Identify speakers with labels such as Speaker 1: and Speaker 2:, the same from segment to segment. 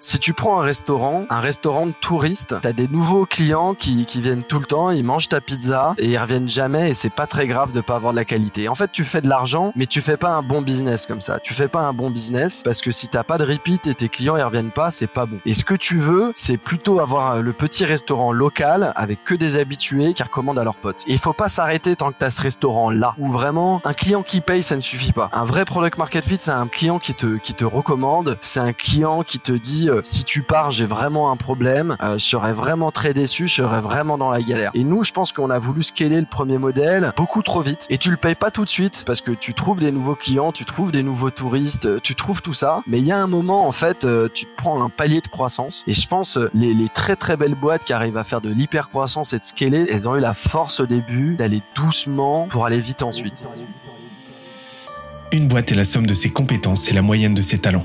Speaker 1: Si tu prends un restaurant, un restaurant de touristes, t'as des nouveaux clients qui, qui viennent tout le temps, ils mangent ta pizza et ils reviennent jamais et c'est pas très grave de pas avoir de la qualité. En fait, tu fais de l'argent, mais tu fais pas un bon business comme ça. Tu fais pas un bon business parce que si t'as pas de repeat et tes clients ils reviennent pas, c'est pas bon. Et ce que tu veux, c'est plutôt avoir le petit restaurant local avec que des habitués qui recommandent à leurs potes. Et il faut pas s'arrêter tant que t'as ce restaurant là où vraiment un client qui paye ça ne suffit pas. Un vrai product market fit, c'est un client qui te qui te recommande, c'est un client qui te dit euh, si tu pars, j'ai vraiment un problème, euh, je serais vraiment très déçu, je serais vraiment dans la galère. Et nous, je pense qu'on a voulu scaler le premier modèle beaucoup trop vite et tu le payes pas tout de suite parce que tu trouves des nouveaux clients, tu trouves des nouveaux touristes, tu trouves tout ça, mais il y a un moment en fait, euh, tu prends un palier de croissance et je pense les, les très très belles boîtes qui arrivent à faire de l'hyper croissance et de scaler, elles ont eu la force au début d'aller doucement pour aller vite ensuite.
Speaker 2: Une boîte est la somme de ses compétences et la moyenne de ses talents.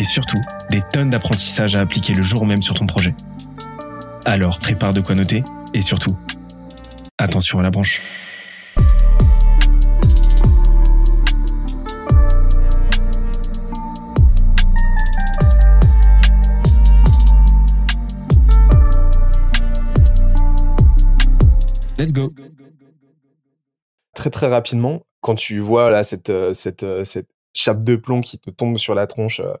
Speaker 2: et surtout des tonnes d'apprentissages à appliquer le jour même sur ton projet. Alors prépare de quoi noter et surtout, attention à la branche. Let's go.
Speaker 3: Très très rapidement, quand tu vois là cette euh, cette euh, cette chape de plomb qui te tombe sur la tronche euh,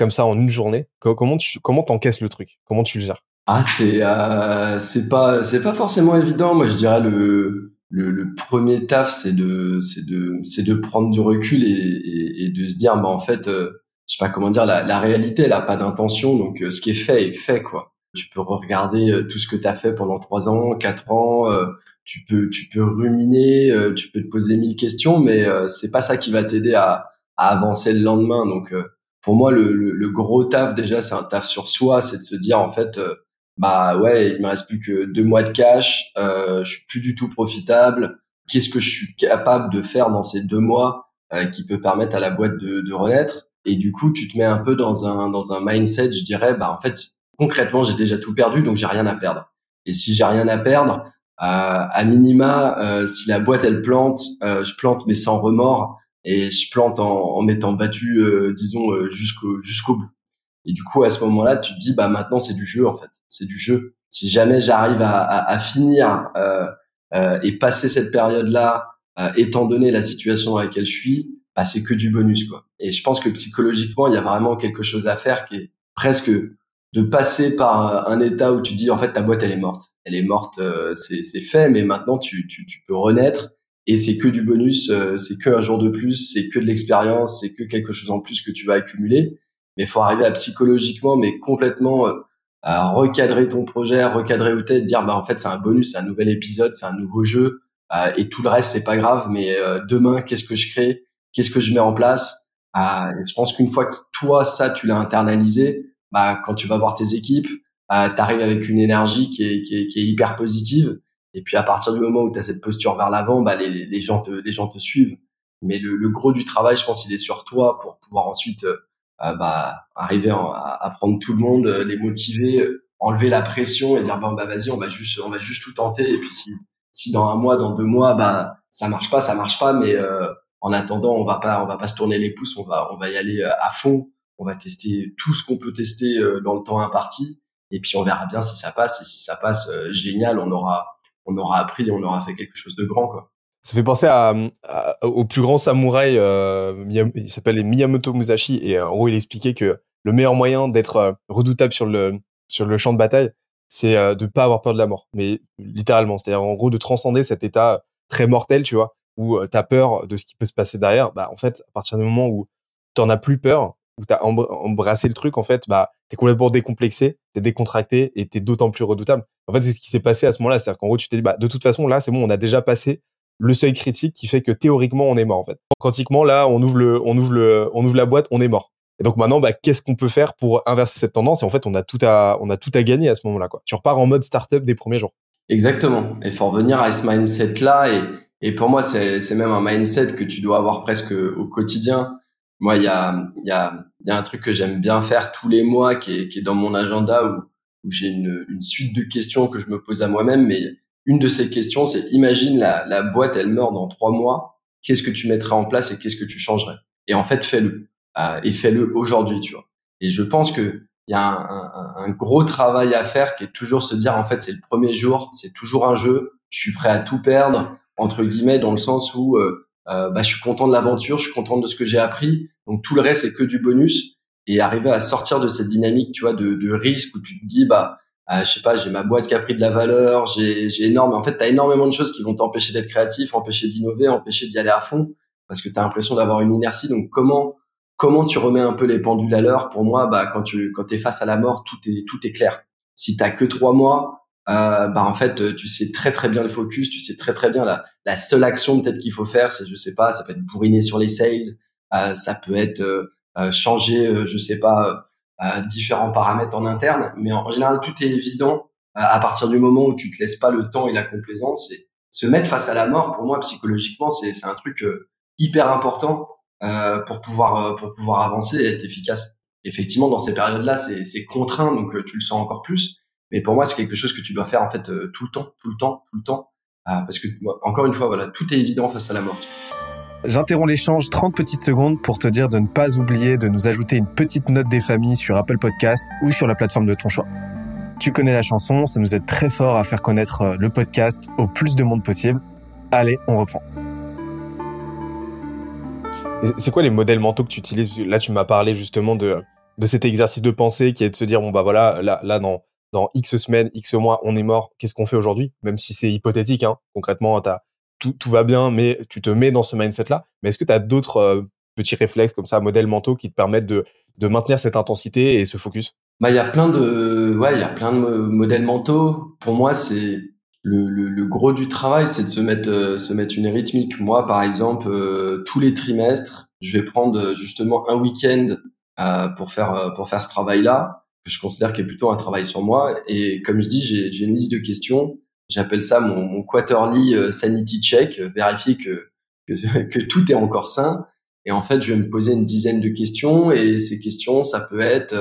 Speaker 3: comme ça en une journée, comment tu comment t'encaisses le truc? Comment tu le gères?
Speaker 4: Ah c'est euh, c'est pas c'est pas forcément évident. Moi je dirais le le, premier taf c'est de c'est de c'est de prendre du recul et, de se dire bah en fait euh, je sais pas comment dire la, réalité elle pas d'intention donc ce qui est fait est fait quoi. Tu peux regarder tout ce que tu as fait pendant trois ans, quatre ans, tu peux tu peux ruminer, euh, tu peux te poser mille questions, mais euh, c'est pas ça qui va t'aider à, à, avancer le lendemain. Donc euh, pour moi, le, le, gros taf déjà, c'est un taf sur soi, c'est de se dire en fait, bah ouais, il me reste plus que deux mois de cash, je suis plus du tout profitable. Qu'est-ce que je suis capable de faire dans ces deux mois qui peut permettre à la boîte de, de renaître? Et du coup, tu te mets un peu dans un dans un mindset, je dirais, bah en fait, concrètement, j'ai déjà tout perdu, donc j'ai rien à perdre. Et si j'ai rien à perdre, à minima, euh, si la boîte elle plante, euh, je plante mais sans remords et je plante en, en m'étant battu, euh, disons jusqu'au jusqu'au bout. Et du coup, à ce moment-là, tu te dis bah maintenant c'est du jeu en fait, c'est du jeu. Si jamais j'arrive à, à, à, finir et passer cette période-là, étant donné la situation dans laquelle je suis, bah, c'est que du bonus quoi. Et je pense que psychologiquement, il y a vraiment quelque chose à faire qui est presque de passer par un état où tu dis en fait ta boîte elle est morte, elle est morte, euh, c'est fait, mais maintenant tu, tu, tu peux renaître et c'est que du bonus, euh, c'est que un jour de plus, c'est que de l'expérience, c'est que quelque chose en plus que tu vas accumuler. Mais faut arriver à psychologiquement, mais complètement euh, à recadrer ton projet, recadrer où t'es, dire bah en fait c'est un bonus, c'est un nouvel épisode, c'est un nouveau jeu et tout le reste c'est pas grave. Mais demain qu'est-ce que je crée, qu'est-ce que je mets en place? Je pense qu'une fois que toi ça tu l'as internalisé, bah, quand tu vas voir tes équipes, euh, tu arrives avec une énergie qui est, qui, est, qui est, hyper positive. Et puis à partir du moment où tu as cette posture vers l'avant, bah, les, les, gens te, les gens te suivent. Mais le, le, gros du travail, je pense, il est sur toi pour pouvoir ensuite euh, euh bah, arriver à, à, prendre tout le monde, euh, les motiver, euh, enlever la pression et dire bon bah vas-y, on va juste, on va juste tout tenter. Et puis si, si dans un mois, dans deux mois, bah ça marche pas, ça marche pas. Mais en attendant, on va pas, on va pas se tourner les pouces, on va, on va y aller à fond on va tester tout ce qu'on peut tester euh, dans le temps imparti et puis on verra bien si ça passe et si ça passe euh, génial on aura on aura appris on aura fait quelque chose de grand quoi.
Speaker 3: Ça fait penser à, au plus grand samouraï euh, il s'appelle Miyamoto Musashi et en gros il expliquait que le meilleur moyen d'être redoutable sur le sur le champ de bataille c'est de pas avoir peur de la mort. Mais littéralement c'est-à-dire en gros de transcender cet état très mortel tu vois où tu as peur de ce qui peut se passer derrière. Bah en fait à partir du moment où tu en as plus peur où tu as embrassé le truc, en fait, bah, tu es complètement décomplexé, tu es décontracté et tu es d'autant plus redoutable. En fait, c'est ce qui s'est passé à ce moment-là. C'est-à-dire qu'en gros, tu t'es dit, bah, de toute façon, là, c'est bon, on a déjà passé le seuil critique qui fait que théoriquement, on est mort, en fait. Quantiquement, là, on ouvre le, on ouvre le, on ouvre la boîte, on est mort. Et donc maintenant, bah, qu'est-ce qu'on peut faire pour inverser cette tendance? Et en fait, on a tout à, on a tout à gagner à ce moment-là. Quoi. Tu repars en mode startup des premiers jours.
Speaker 4: Exactement. Et faut revenir à ce mindset-là. Et, et pour moi, c'est, c'est même un mindset que tu dois avoir presque au quotidien. Moi, il y a, y, a, y a un truc que j'aime bien faire tous les mois qui est, qui est dans mon agenda où, où j'ai une, une suite de questions que je me pose à moi-même. Mais une de ces questions, c'est imagine la, la boîte, elle meurt dans trois mois. Qu'est-ce que tu mettrais en place et qu'est-ce que tu changerais? Et en fait, fais-le. Euh, et fais-le aujourd'hui, tu vois. Et je pense que il y a un, un, un, gros travail à faire qui est toujours se dire en fait c'est le premier jour, c'est toujours un jeu, je suis prêt à tout perdre entre guillemets dans le sens où euh, euh, bah, je suis content de l'aventure, je suis content de ce que j'ai appris, donc tout le reste c'est que du bonus. Et arriver à sortir de cette dynamique tu vois de, risque où tu te dis bah ah, je sais pas j'ai ma boîte qui a pris de la valeur, j'ai énorme en fait tu as énormément de choses qui vont t'empêcher d'être créatif, empêcher d'innover, empêcher d'y aller à fond parce que tu as l'impression d'avoir une inertie. Donc comment comment tu remets un peu les pendules à l'heure? Pour moi, bah, quand tu quand face à la mort, tout est tout est clair. Si t'as que trois mois, euh, bah en fait, tu sais très très bien le focus, tu sais très très bien la la seule action peut-être qu'il faut faire, c'est je sais pas, ça peut être bourriner sur les sales, euh, ça peut être euh, euh changer, euh, je sais pas, euh, différents paramètres en interne, mais en, général tout est évident à partir du moment où tu te laisses pas le temps et la complaisance. Et se mettre face à la mort, pour moi psychologiquement, c'est c'est un truc hyper important euh, pour pouvoir euh, pour pouvoir avancer et être efficace. Effectivement, dans ces périodes-là, c'est c'est contraint, donc euh, tu le sens encore plus. Mais pour moi, c'est quelque chose que tu dois faire en fait tout le temps, tout le temps, tout le temps, parce que encore une fois, voilà, tout est évident face à la mort.
Speaker 2: J'interromps l'échange 30 petites secondes pour te dire de ne pas oublier de nous ajouter une petite note des familles sur Apple Podcast ou sur la plateforme de ton choix. Tu connais la chanson, ça nous aide très fort à faire connaître le podcast au plus de monde possible. Allez, on reprend.
Speaker 3: C'est quoi les modèles mentaux que tu utilises? Là, tu m'as parlé justement de, de cet exercice de pensée qui est de se dire, bon, bah voilà, là, là dans, dans X semaines, X mois, on est mort, qu'est-ce qu'on fait aujourd'hui? Même si c'est hypothétique, hein. concrètement, as, tout, tout va bien, mais tu te mets dans ce mindset-là. Mais est-ce que tu as d'autres euh, petits réflexes comme ça, modèles mentaux qui te permettent de, de maintenir cette intensité et ce focus?
Speaker 4: Bah, il y a plein de, ouais, il y a plein de modèles mentaux. Pour moi, c'est le, le, le, gros du travail, c'est de se mettre, euh, se mettre une rythmique. Moi, par exemple, euh, tous les trimestres, je vais prendre euh, justement un week-end pour faire pour faire ce travail-là, que je considère qui est plutôt un travail sur moi. Et comme je dis, j'ai une liste de questions. J'appelle ça mon, mon quarterly sanity check, vérifier que, que, que tout est encore sain. Et en fait, je vais me poser une dizaine de questions. Et ces questions, ça peut être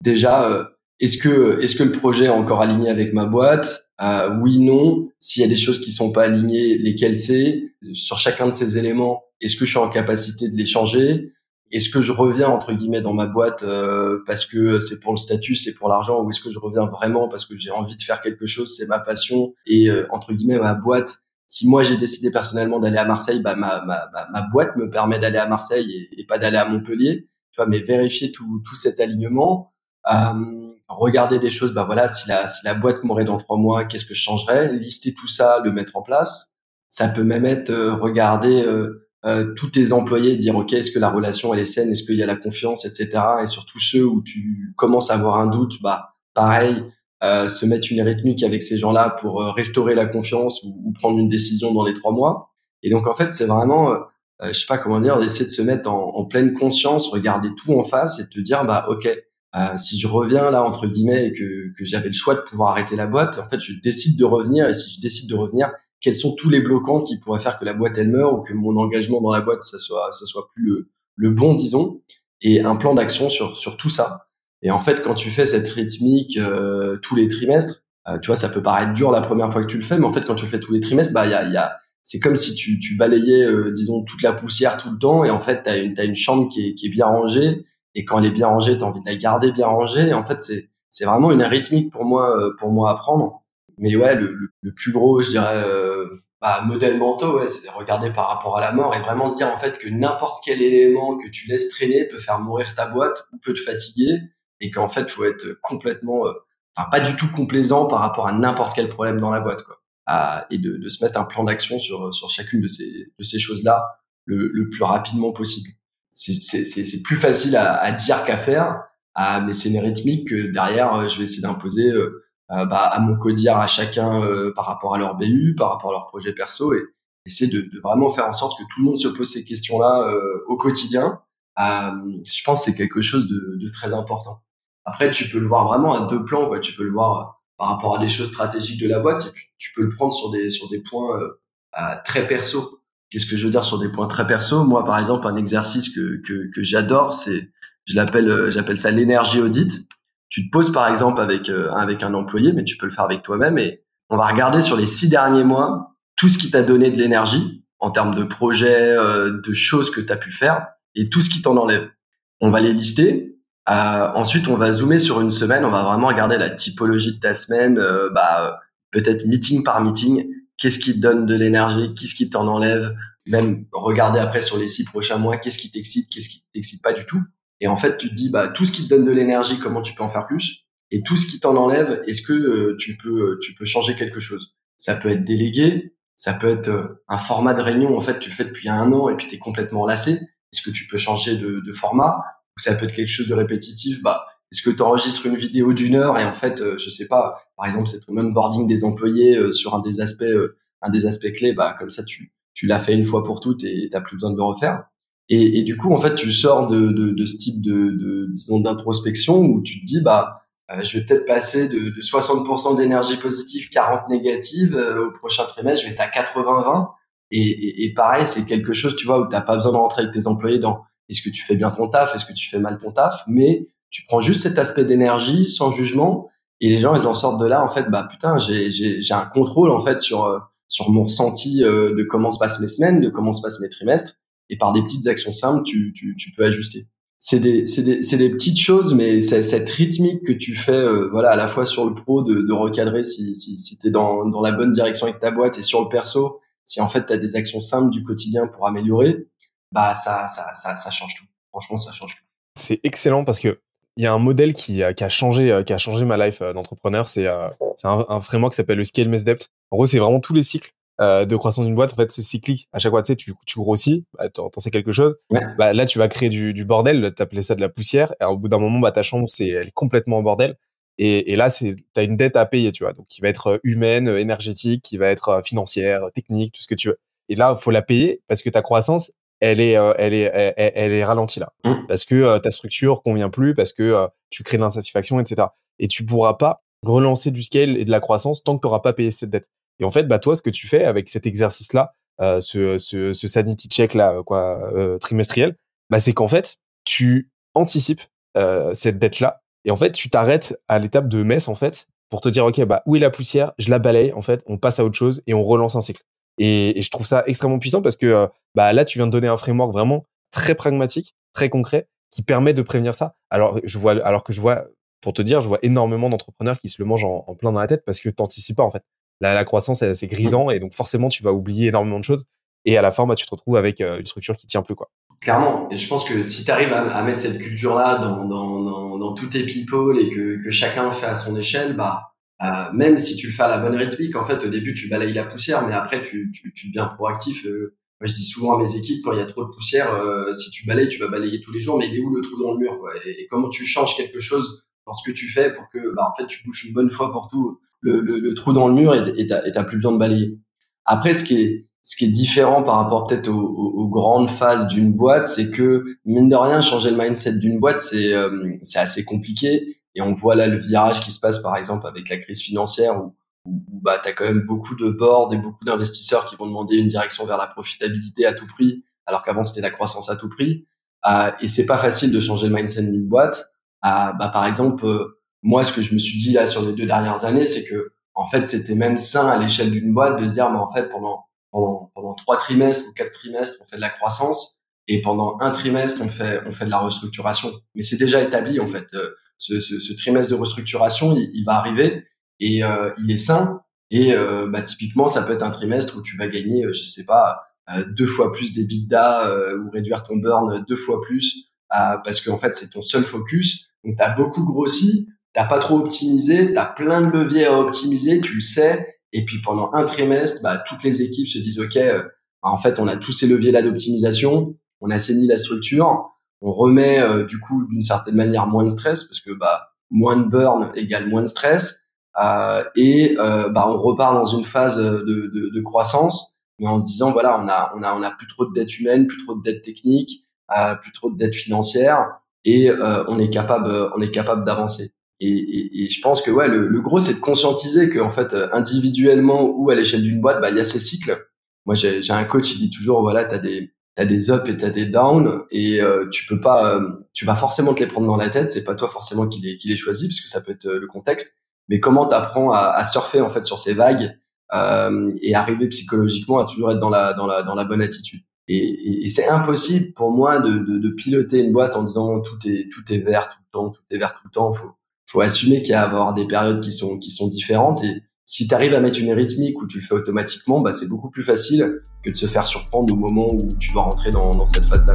Speaker 4: déjà est-ce que est-ce que le projet est encore aligné avec ma boîte? Euh, oui, non. S'il y a des choses qui sont pas alignées, lesquelles c'est? Sur chacun de ces éléments, est-ce que je suis en capacité de les changer? Est-ce que je reviens entre guillemets dans ma boîte euh, parce que c'est pour le statut, c'est pour l'argent, ou est-ce que je reviens vraiment parce que j'ai envie de faire quelque chose, c'est ma passion et euh, entre guillemets ma boîte. Si moi j'ai décidé personnellement d'aller à Marseille, bah ma, ma, ma, boîte me permet d'aller à Marseille et, pas d'aller à Montpellier. Tu vois, mais vérifier tout, tout cet alignement. Euh, regarder des choses, bah voilà, si la, si la boîte m'aurait dans trois mois, qu'est-ce que je changerais? Lister tout ça, le mettre en place. Ça peut même être euh, regarder euh, euh, tous tes employés, dire ok, est-ce que la relation elle est saine, est-ce qu'il y a la confiance, etc. Et surtout ceux où tu commences à avoir un doute, bah pareil, se mettre une rythmique avec ces gens-là pour restaurer la confiance ou, prendre une décision dans les trois mois. Et donc en fait, c'est vraiment, je sais pas comment dire, d'essayer de se mettre en, en pleine conscience, regarder tout en face et te dire bah ok, euh, si je reviens là entre guillemets et que, que j'avais le choix de pouvoir arrêter la boîte, en fait, je décide de revenir. Et si je décide de revenir, quels sont tous les bloquants qui pourraient faire que la boîte elle meurt ou que mon engagement dans la boîte ça soit ça soit plus le, le bon disons et un plan d'action sur sur tout ça. Et en fait, quand tu fais cette rythmique euh, tous les trimestres, euh, tu vois, ça peut paraître dur la première fois que tu le fais, mais en fait, quand tu le fais tous les trimestres, bah il y a, y a c'est comme si tu, tu balayais, disons, toute la poussière tout le temps, et en fait, tu as une, as une chambre qui est, qui est bien rangée, et quand elle est bien rangée, tu as envie de la garder bien rangée. Et en fait, c'est c'est vraiment une rythmique pour moi euh, pour moi à prendre. Mais ouais, le, le, plus gros, je dirais, euh, bah, modèle mentaux, ouais, c'est regarder par rapport à la mort et vraiment se dire en fait que n'importe quel élément que tu laisses traîner peut faire mourir ta boîte ou peut te fatiguer et qu'en fait, faut être complètement, euh, enfin pas du tout complaisant par rapport à n'importe quel problème dans la boîte, quoi. Ah, et de, de, se mettre un plan d'action sur sur chacune de ces de ces choses là le, le plus rapidement possible c'est plus facile à, à dire qu'à faire, à, mais c'est une rythmique que derrière, euh, je vais essayer d'imposer euh, bah, à mon codir, à chacun par rapport à leur BU, par rapport à leur projet perso, et essayer de, de, vraiment faire en sorte que tout le monde se pose ces questions-là au quotidien. je pense que c'est quelque chose de, de, très important. Après, tu peux le voir vraiment à deux plans. Quoi. Tu peux le voir par rapport à des choses stratégiques de la boîte, et puis tu peux le prendre sur des sur des points très perso. Qu'est-ce que je veux dire sur des points très perso? Moi, par exemple, un exercice que que, que j'adore, c'est je l'appelle j'appelle ça l'énergie audit tu te poses par exemple avec euh, avec un employé, mais tu peux le faire avec toi-même et on va regarder sur les six derniers mois tout ce qui t'a donné de l'énergie en termes de projets, euh, de choses que tu as pu faire et tout ce qui t'en enlève. On va les lister. Euh, ensuite, on va zoomer sur une semaine. On va vraiment regarder la typologie de ta semaine, bah, peut-être meeting par meeting. Qu'est-ce qui te donne de l'énergie? Qu'est-ce qui t'en enlève? Même regarder après sur les six prochains mois, qu'est-ce qui t'excite Qu'est-ce qui t'excite pas du tout et en fait, tu te dis, bah, tout ce qui te donne de l'énergie, comment tu peux en faire plus? Et tout ce qui t'en enlève, est-ce que euh, tu peux, euh, tu peux changer quelque chose? Ça peut être délégué, ça peut être euh, un format de réunion. En fait, tu le fais depuis un an et puis tu es complètement lassé. Est-ce que tu peux changer de, format? Ou ça peut être quelque chose de répétitif. Bah, est-ce que tu enregistres une vidéo d'une heure et en fait, je sais pas, par exemple, c'est ton onboarding des employés sur un des aspects, un des aspects clés. Bah, comme ça, tu, tu l'as fait une fois pour toutes et t'as plus besoin de le refaire. Et, et, du coup, en fait, tu sors de, de, de ce type de, de disons d'introspection où tu te dis, bah, euh, je vais peut-être passer de, de 60% d'énergie positive, 40 négative. Euh, au prochain trimestre, je vais être à 80-20. Et, et, et, pareil, c'est quelque chose, tu vois, où t'as pas besoin de rentrer avec tes employés dans est-ce que tu fais bien ton taf, est-ce que tu fais mal ton taf, mais tu prends juste cet aspect d'énergie sans jugement. Et les gens, ils en sortent de là, en fait, bah putain, j'ai, j'ai, un contrôle en fait sur euh, sur mon ressenti de comment se passent mes semaines, de comment se passent mes trimestres et par des petites actions simples, tu, tu, peux ajuster. C'est des, des, des petites choses, mais cette rythmique que tu fais, euh, voilà, à la fois sur le pro de, recadrer si, si, tu es dans, dans la bonne direction avec ta boîte et sur le perso, si en fait tu as des actions simples du quotidien pour améliorer, bah ça, ça, ça, ça change tout. Franchement, ça change tout.
Speaker 3: C'est excellent parce que il y a un modèle qui, qui a changé, euh, qui a changé ma life euh, d'entrepreneur. C'est un, un framework qui s'appelle le Scale Depth. En gros, c'est vraiment tous les cycles euh, de croissance d'une boîte, en fait, c'est cyclique. À chaque fois, tu sais, tu, tu grossis, bah, t'en sais quelque chose. Bah, là, tu vas créer du, du bordel, t'appelais ça de la poussière. Et au bout d'un moment, bah, ta chambre, c'est, elle est complètement en bordel. Et, et là, c'est, t'as une dette à payer, tu vois. Donc, qui va être humaine, énergétique, qui va être financière, technique, tout ce que tu veux. Et là, faut la payer parce que ta croissance, elle est, euh, elle est, elle, est ralentie là. Mmh. Parce que euh, ta structure convient plus, parce que tu crées de l'insatisfaction, etc. Et tu pourras pas relancer du scale et de la croissance tant que tu n'auras pas payé cette dette. Et en fait, bah toi, ce que tu fais avec cet exercice-là, euh, ce, ce, ce, sanity check là, quoi, euh, trimestriel, bah c'est qu'en fait, tu anticipes euh, cette dette-là, et en fait, tu t'arrêtes à l'étape de messe en fait pour te dire, ok, bah où est la poussière? Je la balaye. En fait, on passe à autre chose et on relance un cycle. Et, et je trouve ça extrêmement puissant parce que euh, bah là, tu viens de donner un framework vraiment très pragmatique, très concret, qui permet de prévenir ça. Alors, je vois, alors que je vois, pour te dire, je vois énormément d'entrepreneurs qui se le mangent en, en plein dans la tête parce que t'anticipes pas en fait la, la croissance c'est grisant et donc forcément tu vas oublier énormément de choses et à la fin bah, tu te retrouves avec euh, une structure qui tient plus quoi.
Speaker 4: Clairement, et je pense que si tu arrives à, mettre cette culture-là dans, dans, dans, dans tous tes people et que, que chacun fait à son échelle, bah euh, même si tu le fais à la bonne rythmique, en fait au début tu balayes la poussière, mais après tu, tu, deviens proactif. Euh, moi je dis souvent à mes équipes quand il y a trop de poussière, si tu balayes, tu vas balayer tous les jours, mais il est où le trou dans le mur quoi? Et, et, comment tu changes quelque chose dans ce que tu fais pour que bah en fait tu bouches une bonne fois pour tout? Le, le, trou dans le mur et t'as plus besoin de balayer. Après, ce qui est ce qui est différent par rapport peut-être aux, aux, grandes phases d'une boîte, c'est que mine de rien, changer le mindset d'une boîte, c'est euh, assez compliqué. Et on voit là le virage qui se passe par exemple avec la crise financière où, bah t'as quand même beaucoup de boards et beaucoup d'investisseurs qui vont demander une direction vers la profitabilité à tout prix, alors qu'avant c'était la croissance à tout prix. Euh, et c'est pas facile de changer le mindset d'une boîte. Euh, bah par exemple euh, moi, ce que je me suis dit là sur les deux dernières années, c'est que en fait, c'était même sain à l'échelle d'une boîte de se dire, mais en fait, pendant pendant pendant trois trimestres ou quatre trimestres, on fait de la croissance et pendant un trimestre, on fait on fait de la restructuration. Mais c'est déjà établi en fait. Euh, ce, ce, ce, trimestre de restructuration, il, il va arriver et euh, il est sain. Et euh, bah, typiquement, ça peut être un trimestre où tu vas gagner, je sais pas, deux fois plus d'EBITDA ou réduire ton burn deux fois plus parce qu'en fait, c'est ton seul focus. Donc, tu as beaucoup grossi, t'as pas trop optimisé, t'as plein de leviers à optimiser, tu le sais, et puis pendant un trimestre, bah, toutes les équipes se disent ok, euh, bah, en fait on a tous ces leviers là d'optimisation, on assainit la structure, on remet euh, du coup d'une certaine manière moins de stress parce que bah moins de burn égale moins de stress, euh, et euh, bah on repart dans une phase de, de, de, croissance, mais en se disant voilà on a on a on a plus trop de dettes humaines, plus trop de dettes techniques, plus trop de dettes financières et on est capable, on est capable d'avancer. Et, et, et, je pense que ouais, le, le gros, c'est de conscientiser que en fait, individuellement ou à l'échelle d'une boîte, bah, il y a ces cycles. Moi, j'ai un coach, il dit toujours, voilà, t'as des t'as des ups et t'as des downs, et euh, tu peux pas, euh, tu vas forcément te les prendre dans la tête. C'est pas toi forcément qui les qui les choisis, parce que ça peut être euh, le contexte. Mais comment t'apprends à, à surfer en fait sur ces vagues et arriver psychologiquement à toujours être dans la dans la dans la bonne attitude? Et, et, c'est impossible pour moi de, de, de, piloter une boîte en disant tout est tout est vert tout le temps, tout est vert tout le temps. Faut faut assumer qu'il y a avoir des périodes qui sont qui sont différentes et si tu arrives à mettre une rythmique où tu le fais automatiquement, bah, c'est beaucoup plus facile que de se faire surprendre au moment où tu dois rentrer dans, dans cette phase-là.